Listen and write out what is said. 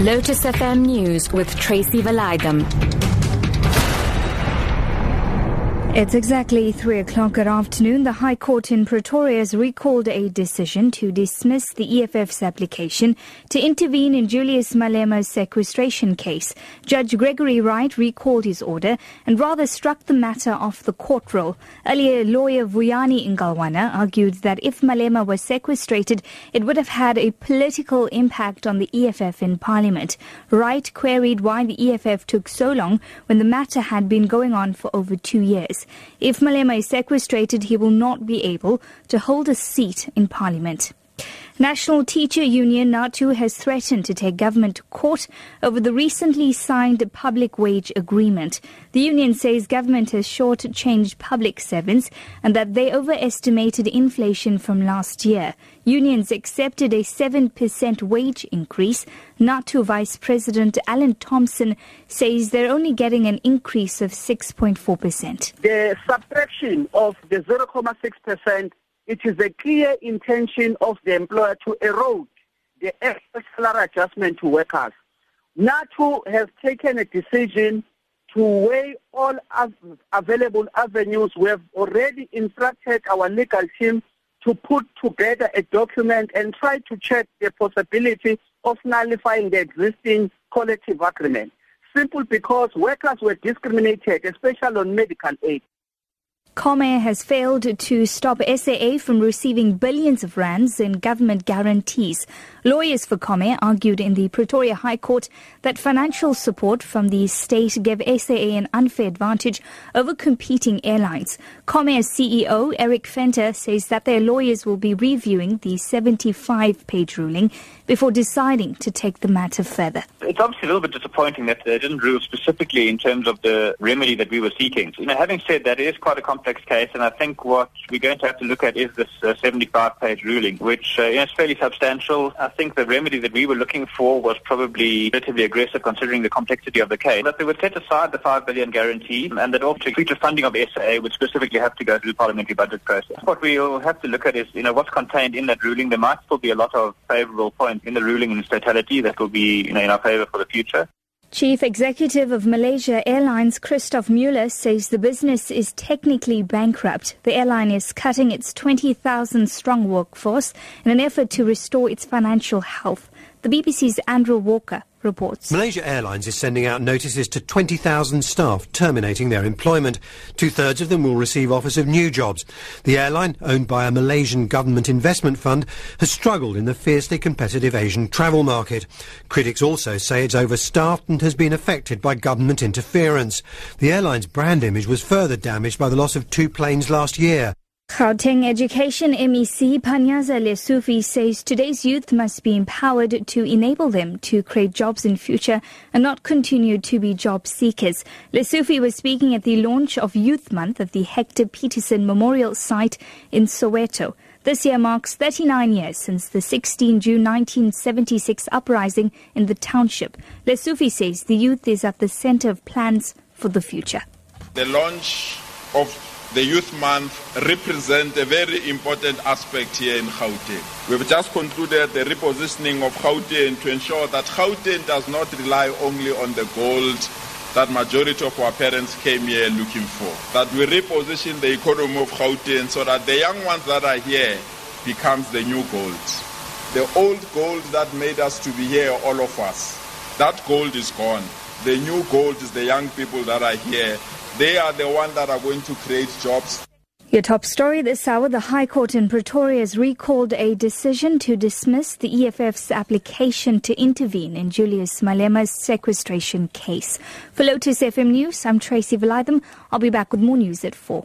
Lotus FM News with Tracy Valaydham. It's exactly 3 o'clock at afternoon. The High Court in Pretoria has recalled a decision to dismiss the EFF's application to intervene in Julius Malema's sequestration case. Judge Gregory Wright recalled his order and rather struck the matter off the court roll. Earlier, lawyer Vuyani Ngalwana argued that if Malema was sequestrated, it would have had a political impact on the EFF in Parliament. Wright queried why the EFF took so long when the matter had been going on for over two years. If Malema is sequestrated, he will not be able to hold a seat in Parliament. National Teacher Union NATU has threatened to take government to court over the recently signed public wage agreement. The union says government has short-changed public servants and that they overestimated inflation from last year. Unions accepted a 7% wage increase. NATU Vice President Alan Thompson says they're only getting an increase of 6.4%. The subtraction of the 0.6% it is a clear intention of the employer to erode the extra salary adjustment to workers. NATU has taken a decision to weigh all available avenues. We have already instructed our legal team to put together a document and try to check the possibility of nullifying the existing collective agreement. Simple because workers were discriminated, especially on medical aid. Comair has failed to stop SAA from receiving billions of rands in government guarantees. Lawyers for Comair argued in the Pretoria High Court that financial support from the state gave SAA an unfair advantage over competing airlines. Comair's CEO Eric Venter says that their lawyers will be reviewing the 75-page ruling before deciding to take the matter further. It's obviously a little bit disappointing that they didn't rule specifically in terms of the remedy that we were seeking. You know, having said that, it is quite a complex case, and I think what we're going to have to look at is this uh, 75-page ruling, which uh, is fairly substantial. I think the remedy that we were looking for was probably relatively aggressive considering the complexity of the case. That they would set aside the 5 billion guarantee and that also future funding of SAA would specifically have to go through the parliamentary budget process. What we'll have to look at is, you know, what's contained in that ruling. There might still be a lot of favorable points in the ruling in its totality that will be, you know, in our favor for the future. Chief Executive of Malaysia Airlines Christoph Mueller says the business is technically bankrupt. The airline is cutting its 20,000 strong workforce in an effort to restore its financial health. The BBC's Andrew Walker reports. Malaysia Airlines is sending out notices to 20,000 staff terminating their employment. Two thirds of them will receive offers of new jobs. The airline, owned by a Malaysian government investment fund, has struggled in the fiercely competitive Asian travel market. Critics also say it's overstaffed and has been affected by government interference. The airline's brand image was further damaged by the loss of two planes last year. Gauteng Education MEC Panyaza Lesufi says today's youth must be empowered to enable them to create jobs in future and not continue to be job seekers. Lesufi was speaking at the launch of Youth Month at the Hector Pieterson Memorial Site in Soweto. This year marks 39 years since the 16 June 1976 uprising in the township. Lesufi says the youth is at the center of plans for the future. The launch of the Youth Month represent a very important aspect here in Gauteng. We've just concluded the repositioning of Gauteng to ensure that Gauteng does not rely only on the gold that majority of our parents came here looking for. That we reposition the economy of Gauteng so that the young ones that are here becomes the new gold. The old gold that made us to be here, all of us, that gold is gone. The new gold is the young people that are here they are the ones that are going to create jobs. Your top story this hour the High Court in Pretoria has recalled a decision to dismiss the EFF's application to intervene in Julius Malema's sequestration case. For Lotus FM News, I'm Tracy Valaydham. I'll be back with more news at 4.